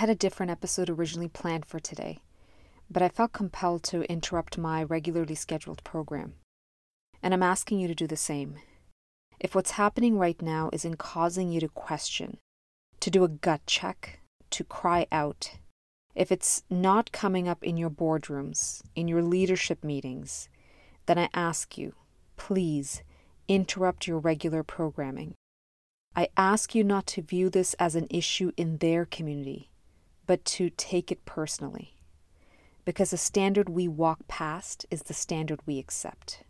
had a different episode originally planned for today, but I felt compelled to interrupt my regularly scheduled program. And I'm asking you to do the same. If what's happening right now isn't causing you to question, to do a gut check, to cry out, if it's not coming up in your boardrooms, in your leadership meetings, then I ask you, please interrupt your regular programming. I ask you not to view this as an issue in their community, but to take it personally. Because the standard we walk past is the standard we accept.